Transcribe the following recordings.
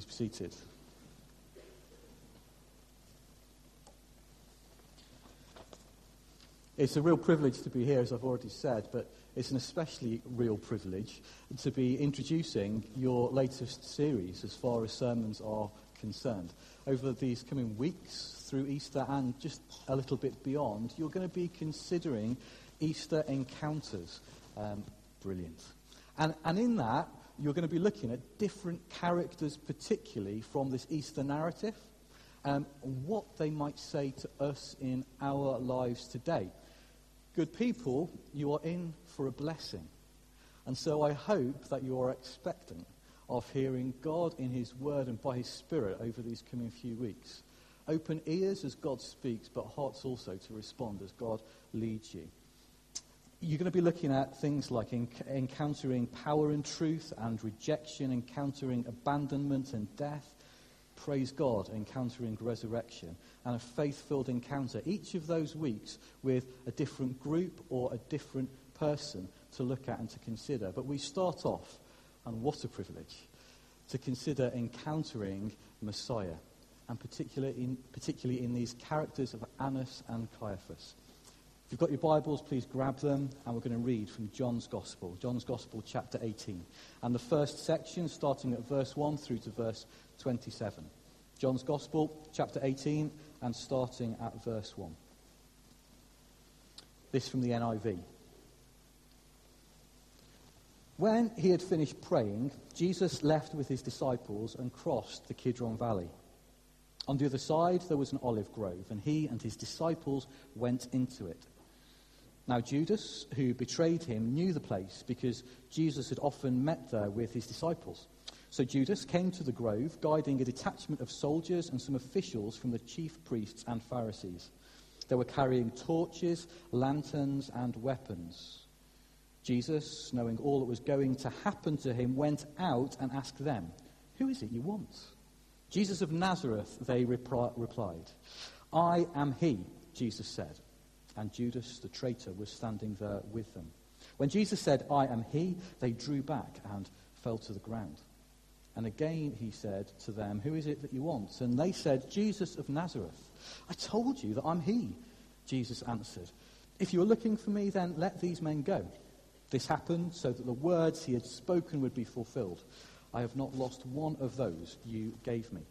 Please be seated. It's a real privilege to be here, as I've already said, but it's an especially real privilege to be introducing your latest series as far as sermons are concerned. Over these coming weeks, through Easter and just a little bit beyond, you're going to be considering Easter encounters. Um, brilliant. And, and in that, you're going to be looking at different characters, particularly from this Easter narrative, um, what they might say to us in our lives today. Good people, you are in for a blessing. And so I hope that you are expectant of hearing God in His Word and by His Spirit over these coming few weeks. Open ears as God speaks, but hearts also to respond as God leads you you're going to be looking at things like encountering power and truth and rejection, encountering abandonment and death. Praise God, encountering resurrection and a faith filled encounter. Each of those weeks with a different group or a different person to look at and to consider. But we start off, and what a privilege, to consider encountering Messiah, and particularly in, particularly in these characters of Annas and Caiaphas. If you've got your Bibles, please grab them, and we're going to read from John's Gospel, John's Gospel, chapter 18. And the first section, starting at verse 1 through to verse 27. John's Gospel, chapter 18, and starting at verse 1. This from the NIV. When he had finished praying, Jesus left with his disciples and crossed the Kidron Valley. On the other side, there was an olive grove, and he and his disciples went into it. Now, Judas, who betrayed him, knew the place because Jesus had often met there with his disciples. So Judas came to the grove, guiding a detachment of soldiers and some officials from the chief priests and Pharisees. They were carrying torches, lanterns, and weapons. Jesus, knowing all that was going to happen to him, went out and asked them, Who is it you want? Jesus of Nazareth, they repri- replied. I am he, Jesus said and Judas the traitor was standing there with them. When Jesus said, I am he, they drew back and fell to the ground. And again he said to them, Who is it that you want? And they said, Jesus of Nazareth. I told you that I'm he, Jesus answered. If you are looking for me, then let these men go. This happened so that the words he had spoken would be fulfilled. I have not lost one of those you gave me.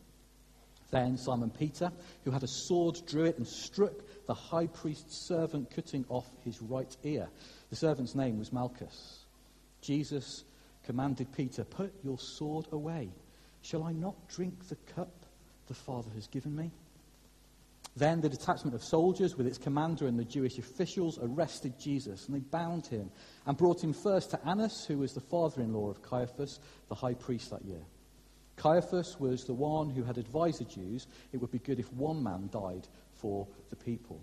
Then Simon Peter, who had a sword, drew it and struck the high priest's servant, cutting off his right ear. The servant's name was Malchus. Jesus commanded Peter, Put your sword away. Shall I not drink the cup the Father has given me? Then the detachment of soldiers, with its commander and the Jewish officials, arrested Jesus, and they bound him and brought him first to Annas, who was the father in law of Caiaphas, the high priest that year. Caiaphas was the one who had advised the Jews it would be good if one man died for the people.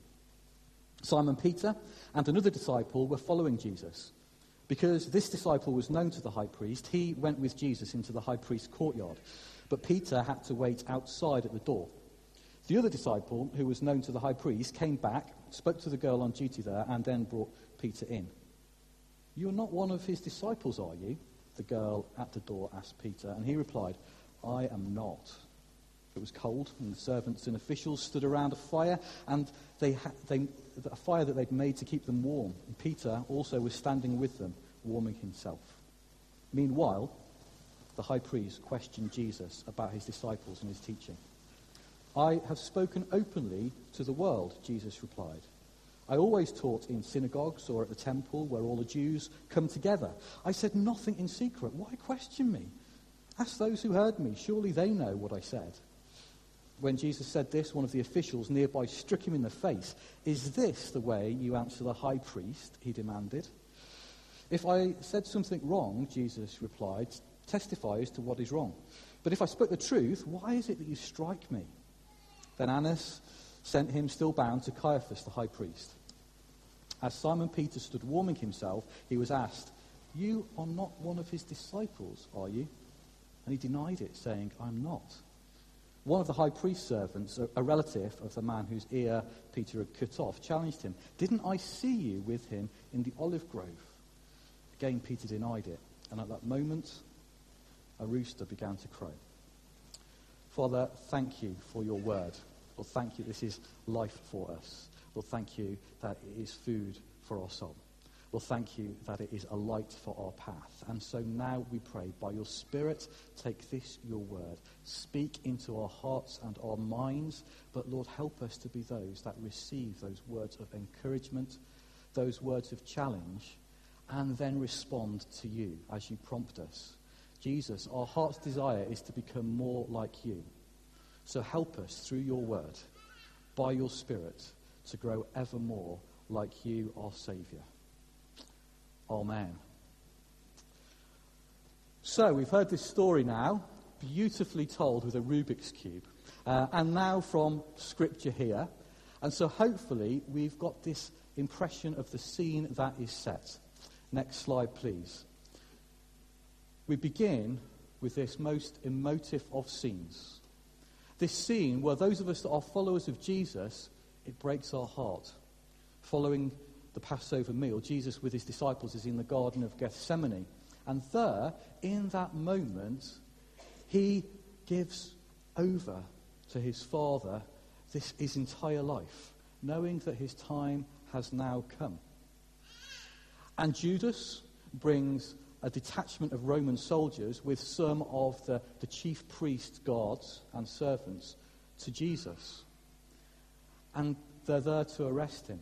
Simon Peter and another disciple were following Jesus. Because this disciple was known to the high priest, he went with Jesus into the high priest's courtyard. But Peter had to wait outside at the door. The other disciple, who was known to the high priest, came back, spoke to the girl on duty there, and then brought Peter in. You're not one of his disciples, are you? The girl at the door asked Peter, and he replied, I am not. It was cold, and the servants and officials stood around a fire, and they, ha- they, a fire that they'd made to keep them warm. And Peter also was standing with them, warming himself. Meanwhile, the high priest questioned Jesus about his disciples and his teaching. I have spoken openly to the world, Jesus replied. I always taught in synagogues or at the temple where all the Jews come together. I said nothing in secret. Why question me? Ask those who heard me. Surely they know what I said. When Jesus said this, one of the officials nearby struck him in the face. Is this the way you answer the high priest? He demanded. If I said something wrong, Jesus replied, testify as to what is wrong. But if I spoke the truth, why is it that you strike me? Then Annas sent him, still bound, to Caiaphas the high priest. As Simon Peter stood warming himself, he was asked, You are not one of his disciples, are you? And he denied it, saying, I'm not. One of the high priest's servants, a, relative of the man whose ear Peter had cut off, challenged him, Didn't I see you with him in the olive grove? Again, Peter denied it. And at that moment, a rooster began to crow. Father, thank you for your word. Lord, thank you. This is life for us. Lord, thank you that it is food for our soul. Lord, thank you that it is a light for our path. And so now we pray, by your Spirit, take this, your word, speak into our hearts and our minds, but Lord, help us to be those that receive those words of encouragement, those words of challenge, and then respond to you as you prompt us. Jesus, our heart's desire is to become more like you. So help us through your word, by your Spirit, to grow ever more like you, our Saviour. Amen. So we've heard this story now, beautifully told with a Rubik's Cube, uh, and now from Scripture here. And so hopefully we've got this impression of the scene that is set. Next slide, please. We begin with this most emotive of scenes. This scene where those of us that are followers of Jesus, it breaks our heart. Following the Passover meal, Jesus with his disciples is in the Garden of Gethsemane. And there, in that moment, he gives over to his Father this, his entire life, knowing that his time has now come. And Judas brings a detachment of Roman soldiers with some of the, the chief priests, guards, and servants to Jesus. And they're there to arrest him.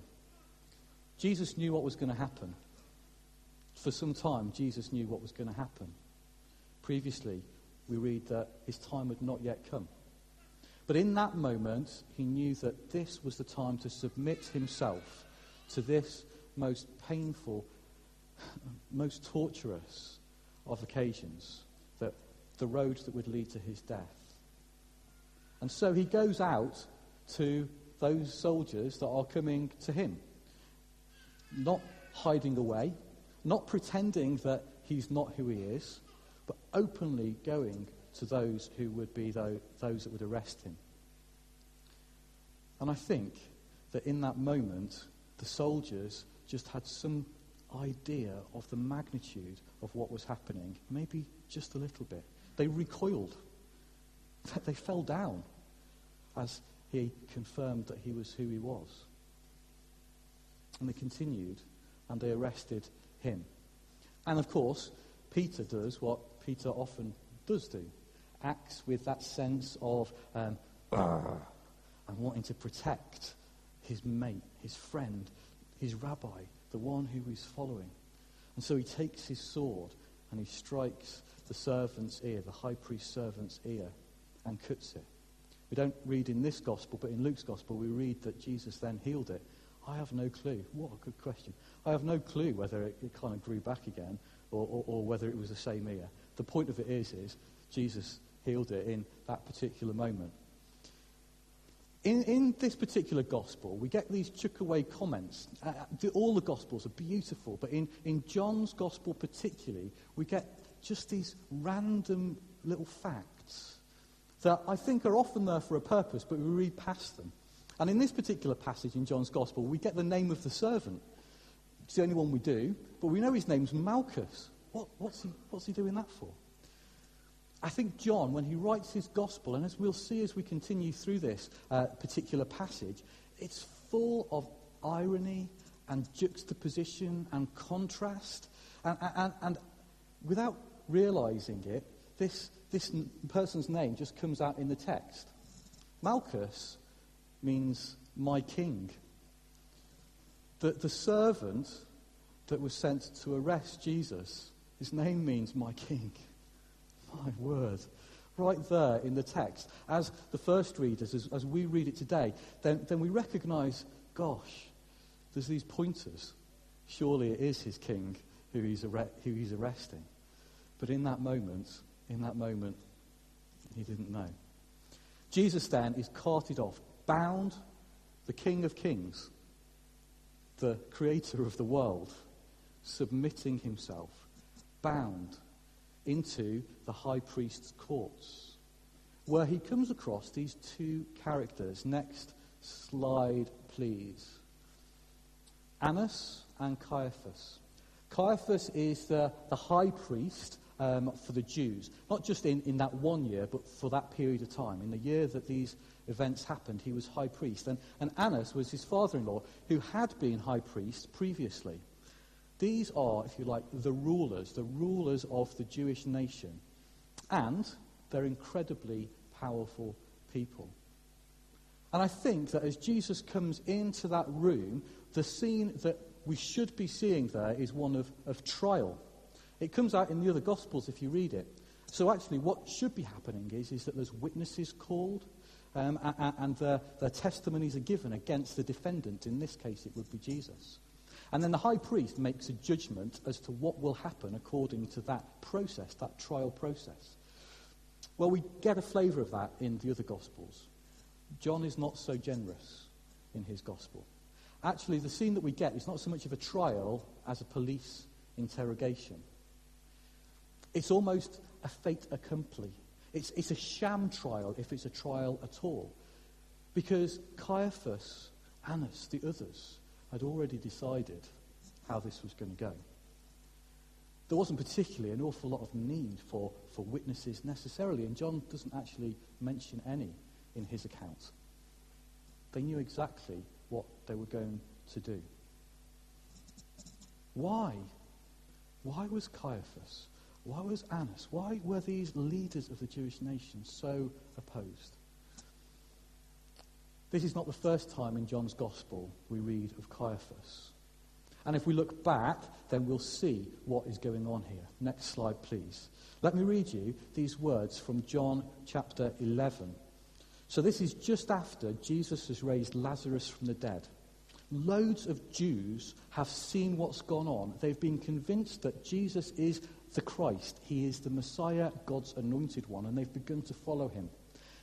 Jesus knew what was going to happen. For some time, Jesus knew what was going to happen. Previously, we read that his time had not yet come. But in that moment, he knew that this was the time to submit himself to this most painful, most torturous of occasions, that the road that would lead to his death. And so he goes out to those soldiers that are coming to him not hiding away, not pretending that he's not who he is, but openly going to those who would be those that would arrest him. And I think that in that moment, the soldiers just had some idea of the magnitude of what was happening, maybe just a little bit. They recoiled. They fell down as he confirmed that he was who he was. And they continued and they arrested him. And of course, Peter does what Peter often does do acts with that sense of um, and wanting to protect his mate, his friend, his rabbi, the one who he's following. And so he takes his sword and he strikes the servant's ear, the high priest's servant's ear, and cuts it. We don't read in this gospel, but in Luke's gospel, we read that Jesus then healed it I have no clue. What a good question. I have no clue whether it, it kind of grew back again or, or, or, whether it was the same ear. The point of it is, is Jesus healed it in that particular moment. In, in this particular gospel, we get these chuck away comments. Uh, all the gospels are beautiful, but in, in John's gospel particularly, we get just these random little facts that I think are often there for a purpose, but we read past them. And in this particular passage in John's Gospel, we get the name of the servant. It's the only one we do, but we know his name's Malchus. What, what's, he, what's he doing that for? I think John, when he writes his Gospel, and as we'll see as we continue through this uh, particular passage, it's full of irony and juxtaposition and contrast. And, and, and without realizing it, this, this person's name just comes out in the text. Malchus means my king. The, the servant that was sent to arrest Jesus, his name means my king. My word. Right there in the text. As the first readers, as, as we read it today, then, then we recognize, gosh, there's these pointers. Surely it is his king who he's, arre- who he's arresting. But in that moment, in that moment, he didn't know. Jesus then is carted off, bound the King of Kings, the creator of the world, submitting himself, bound into the high priest's courts, where he comes across these two characters. Next slide, please. Annas and Caiaphas. Caiaphas is the, the high priest um, for the Jews, not just in, in that one year, but for that period of time. In the year that these events happened, he was high priest. And, and Annas was his father in law, who had been high priest previously. These are, if you like, the rulers, the rulers of the Jewish nation. And they're incredibly powerful people. And I think that as Jesus comes into that room, the scene that we should be seeing there is one of, of trial. It comes out in the other Gospels if you read it. So actually, what should be happening is, is that there's witnesses called, um, and, their testimonies are given against the defendant. In this case, it would be Jesus. And then the high priest makes a judgment as to what will happen according to that process, that trial process. Well, we get a flavour of that in the other Gospels. John is not so generous in his Gospel. Actually, the scene that we get is not so much of a trial as a police interrogation. It's almost a fait accompli. It's, it's a sham trial if it's a trial at all. Because Caiaphas, Annas, the others, had already decided how this was going to go. There wasn't particularly an awful lot of need for, for witnesses necessarily, and John doesn't actually mention any in his account. They knew exactly what they were going to do. Why? Why was Caiaphas why was Annas, why were these leaders of the Jewish nation so opposed? This is not the first time in John's Gospel we read of Caiaphas. And if we look back, then we'll see what is going on here. Next slide, please. Let me read you these words from John chapter 11. So, this is just after Jesus has raised Lazarus from the dead. Loads of Jews have seen what's gone on. They've been convinced that Jesus is the Christ. He is the Messiah, God's anointed one, and they've begun to follow him.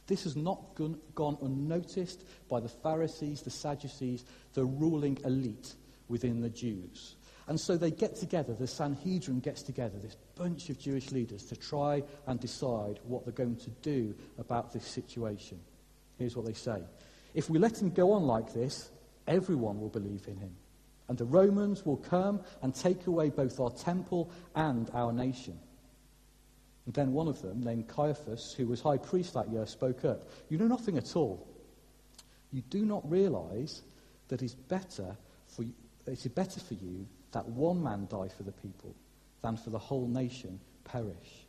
This has not gone, gone unnoticed by the Pharisees, the Sadducees, the ruling elite within the Jews. And so they get together, the Sanhedrin gets together, this bunch of Jewish leaders, to try and decide what they're going to do about this situation. Here's what they say If we let him go on like this, everyone will believe in him and the Romans will come and take away both our temple and our nation. And then one of them, named Caiaphas, who was high priest that year, spoke up. You know nothing at all. You do not realize that it's better for you, it's better for you that one man die for the people than for the whole nation perish.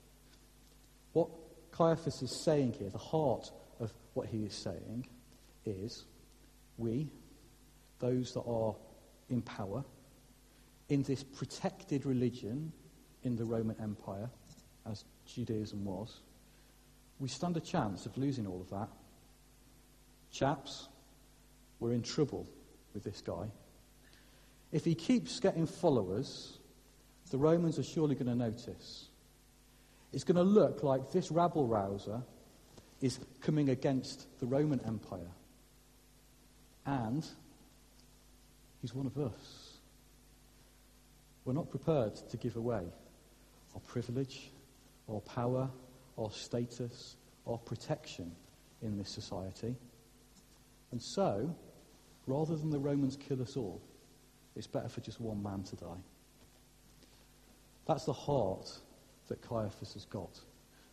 What Caiaphas is saying here, the heart of what he is saying, is we, those that are in power in this protected religion in the Roman Empire, as Judaism was, we stand a chance of losing all of that. Chaps, we're in trouble with this guy. If he keeps getting followers, the Romans are surely going to notice. It's going to look like this rabble rouser is coming against the Roman Empire. And He's one of us. We're not prepared to give away our privilege, our power, our status, our protection in this society. And so, rather than the Romans kill us all, it's better for just one man to die. That's the heart that Caiaphas has got.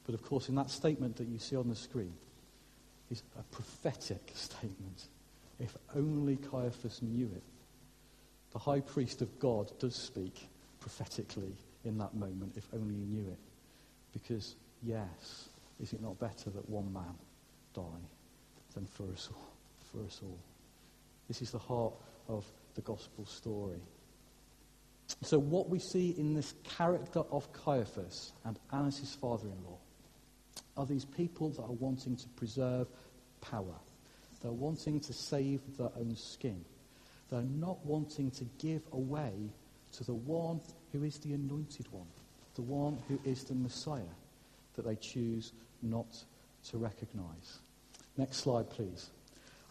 But of course, in that statement that you see on the screen, is a prophetic statement. If only Caiaphas knew it. The high priest of God does speak prophetically in that moment, if only he knew it. Because, yes, is it not better that one man die than for us all? For us all? This is the heart of the gospel story. So, what we see in this character of Caiaphas and Annas' father in law are these people that are wanting to preserve power. They're wanting to save their own skin. They're not wanting to give away to the one who is the anointed one, the one who is the Messiah that they choose not to recognize. Next slide, please.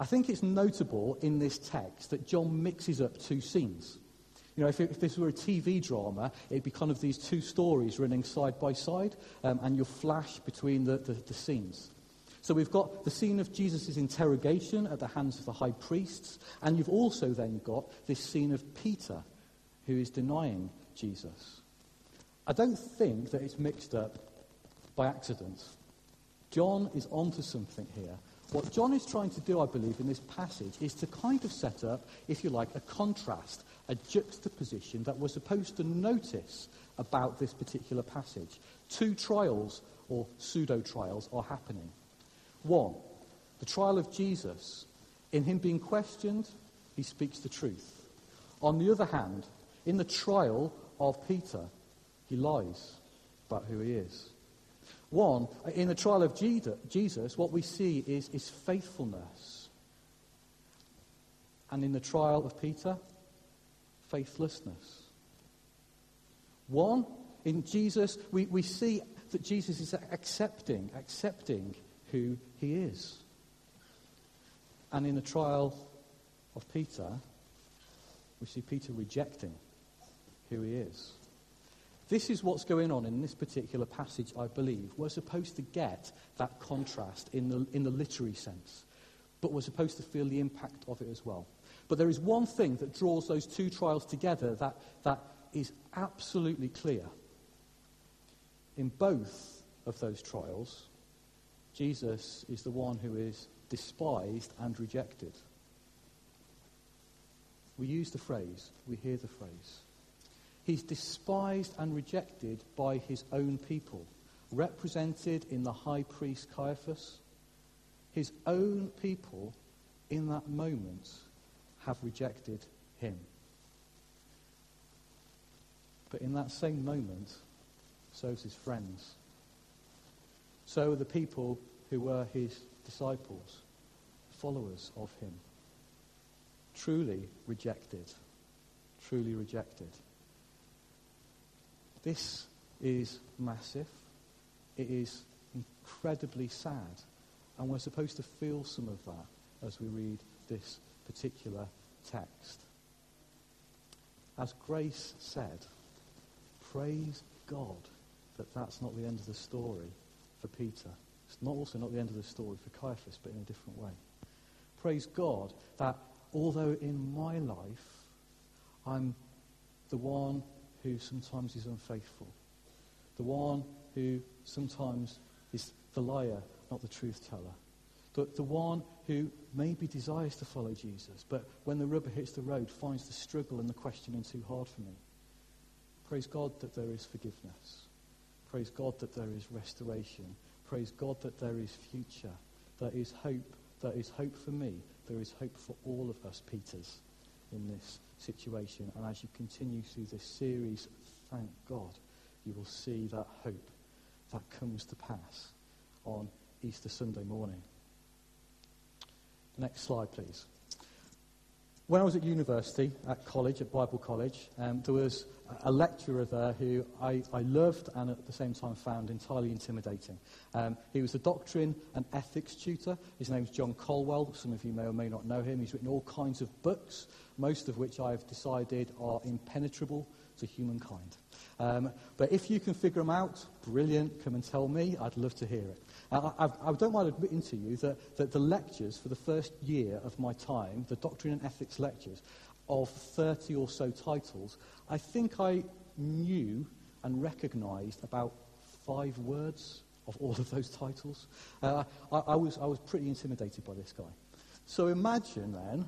I think it's notable in this text that John mixes up two scenes. You know, if, it, if, this were a TV drama, it'd be kind of these two stories running side by side, um, and you'll flash between the, the, the scenes. So we've got the scene of Jesus' interrogation at the hands of the high priests, and you've also then got this scene of Peter, who is denying Jesus. I don't think that it's mixed up by accident. John is onto something here. What John is trying to do, I believe, in this passage is to kind of set up, if you like, a contrast, a juxtaposition that we're supposed to notice about this particular passage. Two trials, or pseudo trials, are happening. One, the trial of Jesus. In him being questioned, he speaks the truth. On the other hand, in the trial of Peter, he lies about who he is. One, in the trial of Jesus, what we see is, is faithfulness. And in the trial of Peter, faithlessness. One, in Jesus, we, we see that Jesus is accepting, accepting who he is. And in the trial of Peter, we see Peter rejecting who he is. This is what's going on in this particular passage, I believe. We're supposed to get that contrast in the, in the literary sense, but we're supposed to feel the impact of it as well. But there is one thing that draws those two trials together that, that is absolutely clear. In both of those trials, Jesus is the one who is despised and rejected. We use the phrase, we hear the phrase. He's despised and rejected by his own people, represented in the high priest Caiaphas. His own people in that moment have rejected him. But in that same moment, so is his friends. So are the people who were his disciples, followers of him. Truly rejected. Truly rejected. This is massive. It is incredibly sad. And we're supposed to feel some of that as we read this particular text. As Grace said, praise God that that's not the end of the story for Peter. It's not also not the end of the story for Caiaphas, but in a different way. Praise God that although in my life I'm the one who sometimes is unfaithful, the one who sometimes is the liar, not the truth teller, the, the one who maybe desires to follow Jesus, but when the rubber hits the road finds the struggle and the questioning too hard for me. Praise God that there is forgiveness. Praise God that there is restoration. Praise God that there is future. There is hope. There is hope for me. There is hope for all of us, Peters, in this situation. And as you continue through this series, thank God, you will see that hope that comes to pass on Easter Sunday morning. Next slide, please. When I was at university, at college, at Bible College, um, there was a lecturer there who I, I, loved and at the same time found entirely intimidating. Um, he was a doctrine and ethics tutor. His name's John Colwell. Some of you may or may not know him. He's written all kinds of books, most of which I've decided are impenetrable to humankind. Um, but if you can figure them out, brilliant, come and tell me. I'd love to hear it. I, I, I don't mind admitting to you that, that the lectures for the first year of my time, the doctrine and ethics lectures, of 30 or so titles, I think I knew and recognized about five words of all of those titles. Uh, I, I, was, I was pretty intimidated by this guy. So imagine then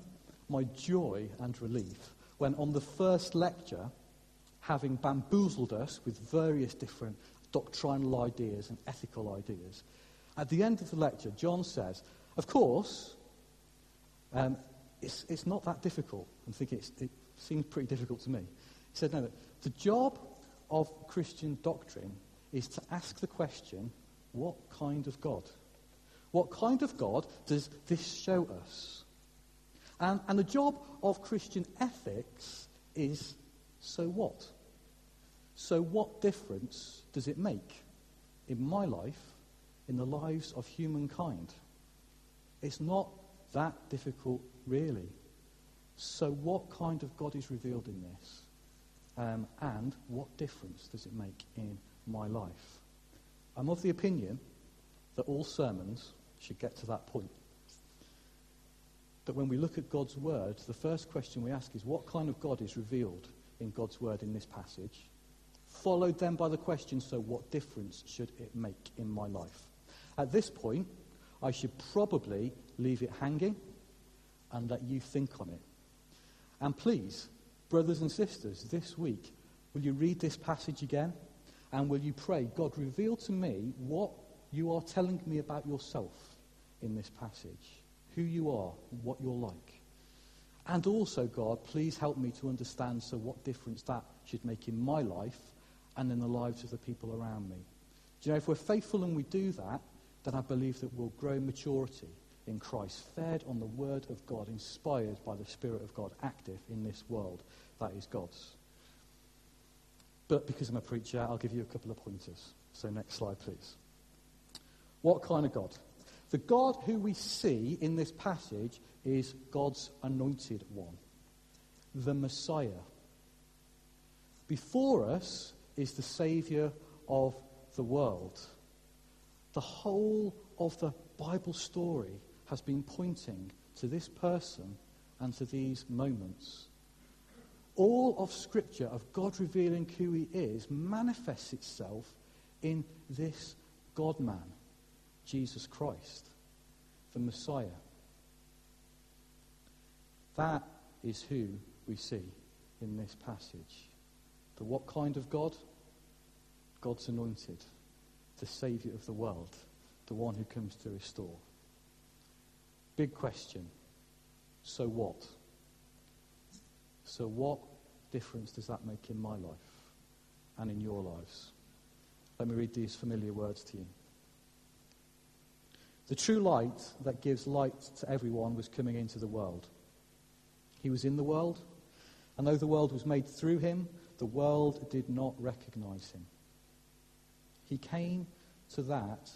my joy and relief when on the first lecture, having bamboozled us with various different doctrinal ideas and ethical ideas, at the end of the lecture, John says, Of course, um, it's, it's not that difficult. I'm thinking it seems pretty difficult to me. He said, No, the job of Christian doctrine is to ask the question, What kind of God? What kind of God does this show us? And, and the job of Christian ethics is so what? So, what difference does it make in my life in the lives of humankind. It's not that difficult, really. So, what kind of God is revealed in this? Um, and what difference does it make in my life? I'm of the opinion that all sermons should get to that point. That when we look at God's word, the first question we ask is what kind of God is revealed in God's word in this passage? followed then by the question, so what difference should it make in my life? At this point, I should probably leave it hanging and let you think on it. And please, brothers and sisters, this week, will you read this passage again? And will you pray, God, reveal to me what you are telling me about yourself in this passage, who you are, what you're like. And also, God, please help me to understand so what difference that should make in my life and in the lives of the people around me. Do you know, if we're faithful and we do that, then I believe that we'll grow maturity in Christ, fed on the Word of God, inspired by the Spirit of God, active in this world that is God's. But because I'm a preacher, I'll give you a couple of pointers. So, next slide, please. What kind of God? The God who we see in this passage is God's anointed one, the Messiah. Before us is the Saviour of the world. The whole of the Bible story has been pointing to this person and to these moments. All of Scripture, of God revealing who He is, manifests itself in this God man, Jesus Christ, the Messiah. That is who we see in this passage. The what kind of God? God's anointed, the Saviour of the world, the one who comes to restore. Big question. So what? So what difference does that make in my life and in your lives? Let me read these familiar words to you. The true light that gives light to everyone was coming into the world. He was in the world, and though the world was made through him, the world did not recognize him. He came to that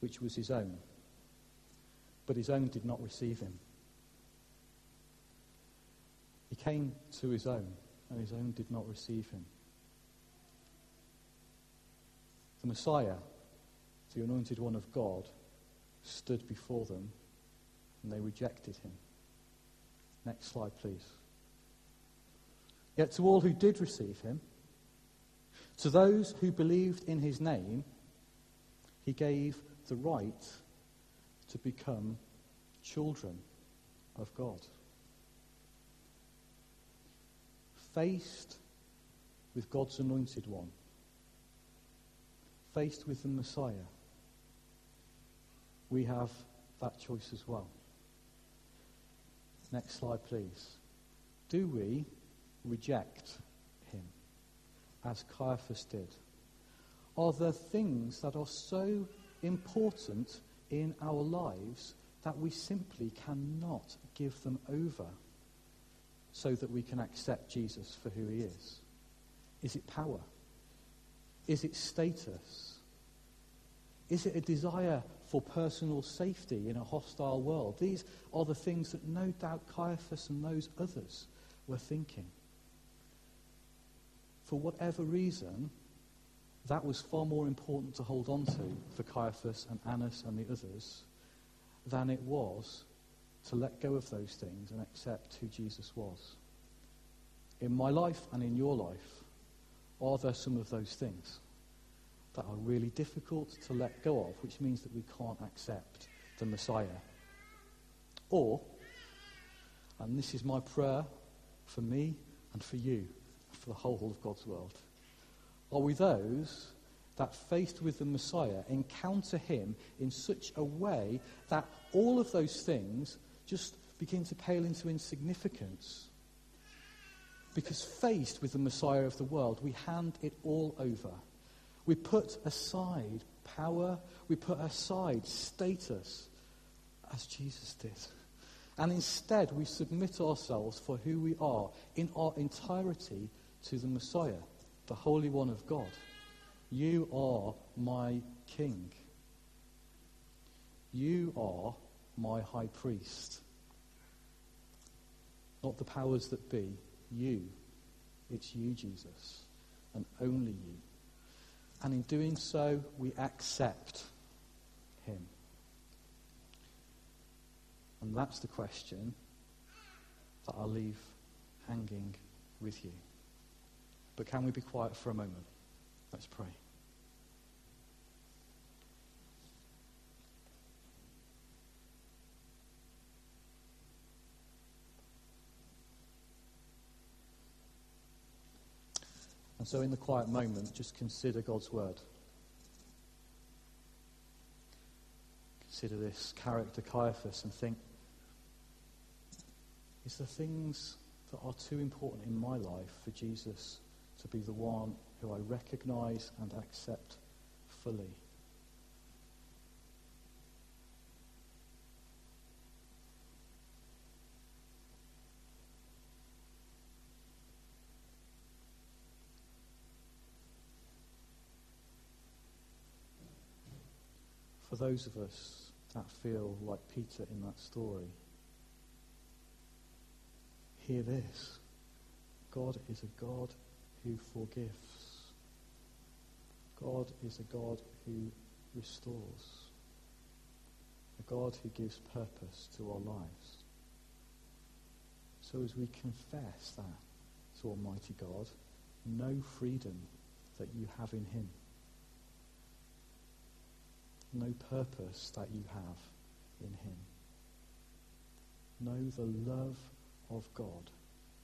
which was his own, but his own did not receive him. He came to his own, and his own did not receive him. The Messiah, the anointed one of God, stood before them, and they rejected him. Next slide, please. Yet to all who did receive him, to those who believed in his name, he gave the right to become children of God. Faced with God's anointed one, faced with the Messiah, we have that choice as well. Next slide, please. Do we reject as Caiaphas did? Are there things that are so important in our lives that we simply cannot give them over so that we can accept Jesus for who he is? Is it power? Is it status? Is it a desire for personal safety in a hostile world? These are the things that no doubt Caiaphas and those others were thinking. For whatever reason, that was far more important to hold on to for Caiaphas and Annas and the others than it was to let go of those things and accept who Jesus was. In my life and in your life, are there some of those things that are really difficult to let go of, which means that we can't accept the Messiah? Or, and this is my prayer for me and for you, for the whole of God's world, are we those that, faced with the Messiah, encounter him in such a way that all of those things just begin to pale into insignificance? Because faced with the Messiah of the world, we hand it all over. We put aside power, we put aside status, as Jesus did. And instead, we submit ourselves for who we are in our entirety to the Messiah the Holy One of God. You are my King. You are my high priest. Not the powers that be, you. It's you, Jesus, and only you. And in doing so, we accept him. And that's the question that I'll leave hanging with you. But can we be quiet for a moment? Let's pray. And so, in the quiet moment, just consider God's word. Consider this character, Caiaphas, and think is the things that are too important in my life for Jesus to be the one who I recognize and accept fully? For those of us that feel like Peter in that story, hear this. God is a God who forgives. God is a God who restores. A God who gives purpose to our lives. So as we confess that to Almighty God, know freedom that you have in him. Know purpose that you have in him. Know the love of God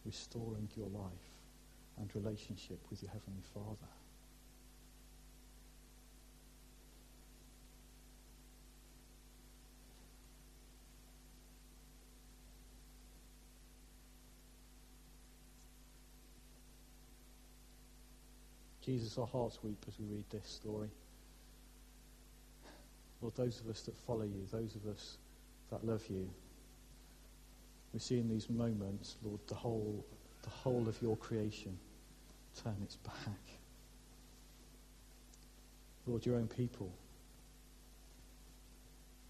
restoring your life and relationship with your Heavenly Father. Jesus, our hearts weep as we read this story. Lord, those of us that follow you, those of us that love you, we see in these moments, Lord, the whole, the whole of your creation turn its back. Lord, your own people,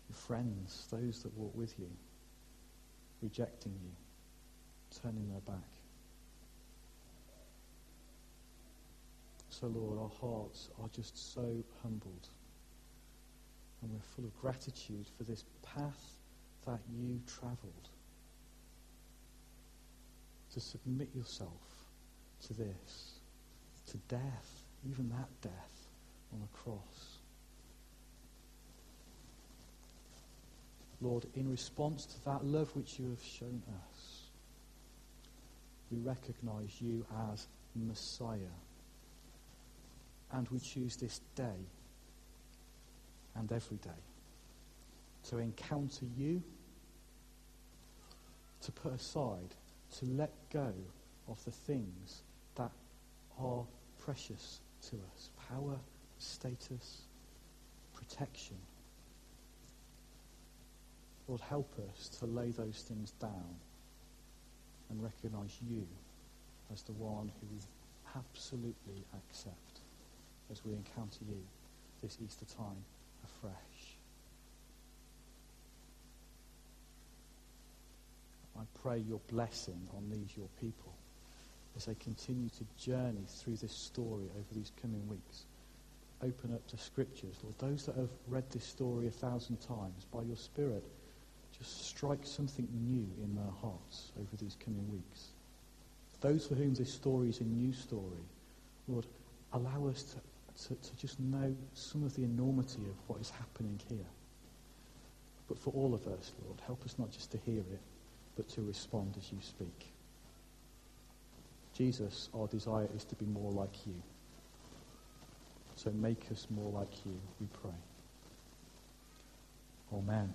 your friends, those that walk with you, rejecting you, turning their back. So, Lord, our hearts are just so humbled. And we're full of gratitude for this path that you travelled to submit yourself to this, to death, even that death on the cross. Lord, in response to that love which you have shown us, we recognize you as Messiah. And we choose this day and every day to encounter you, to put aside to let go of the things that are precious to us power, status, protection. Lord, help us to lay those things down and recognize you as the one who we absolutely accept as we encounter you this Easter time afresh. I pray your blessing on these, your people, as they continue to journey through this story over these coming weeks. Open up to scriptures, Lord. Those that have read this story a thousand times, by your Spirit, just strike something new in their hearts over these coming weeks. Those for whom this story is a new story, Lord, allow us to, to, to just know some of the enormity of what is happening here. But for all of us, Lord, help us not just to hear it, but to respond as you speak. Jesus, our desire is to be more like you. So make us more like you, we pray. Amen.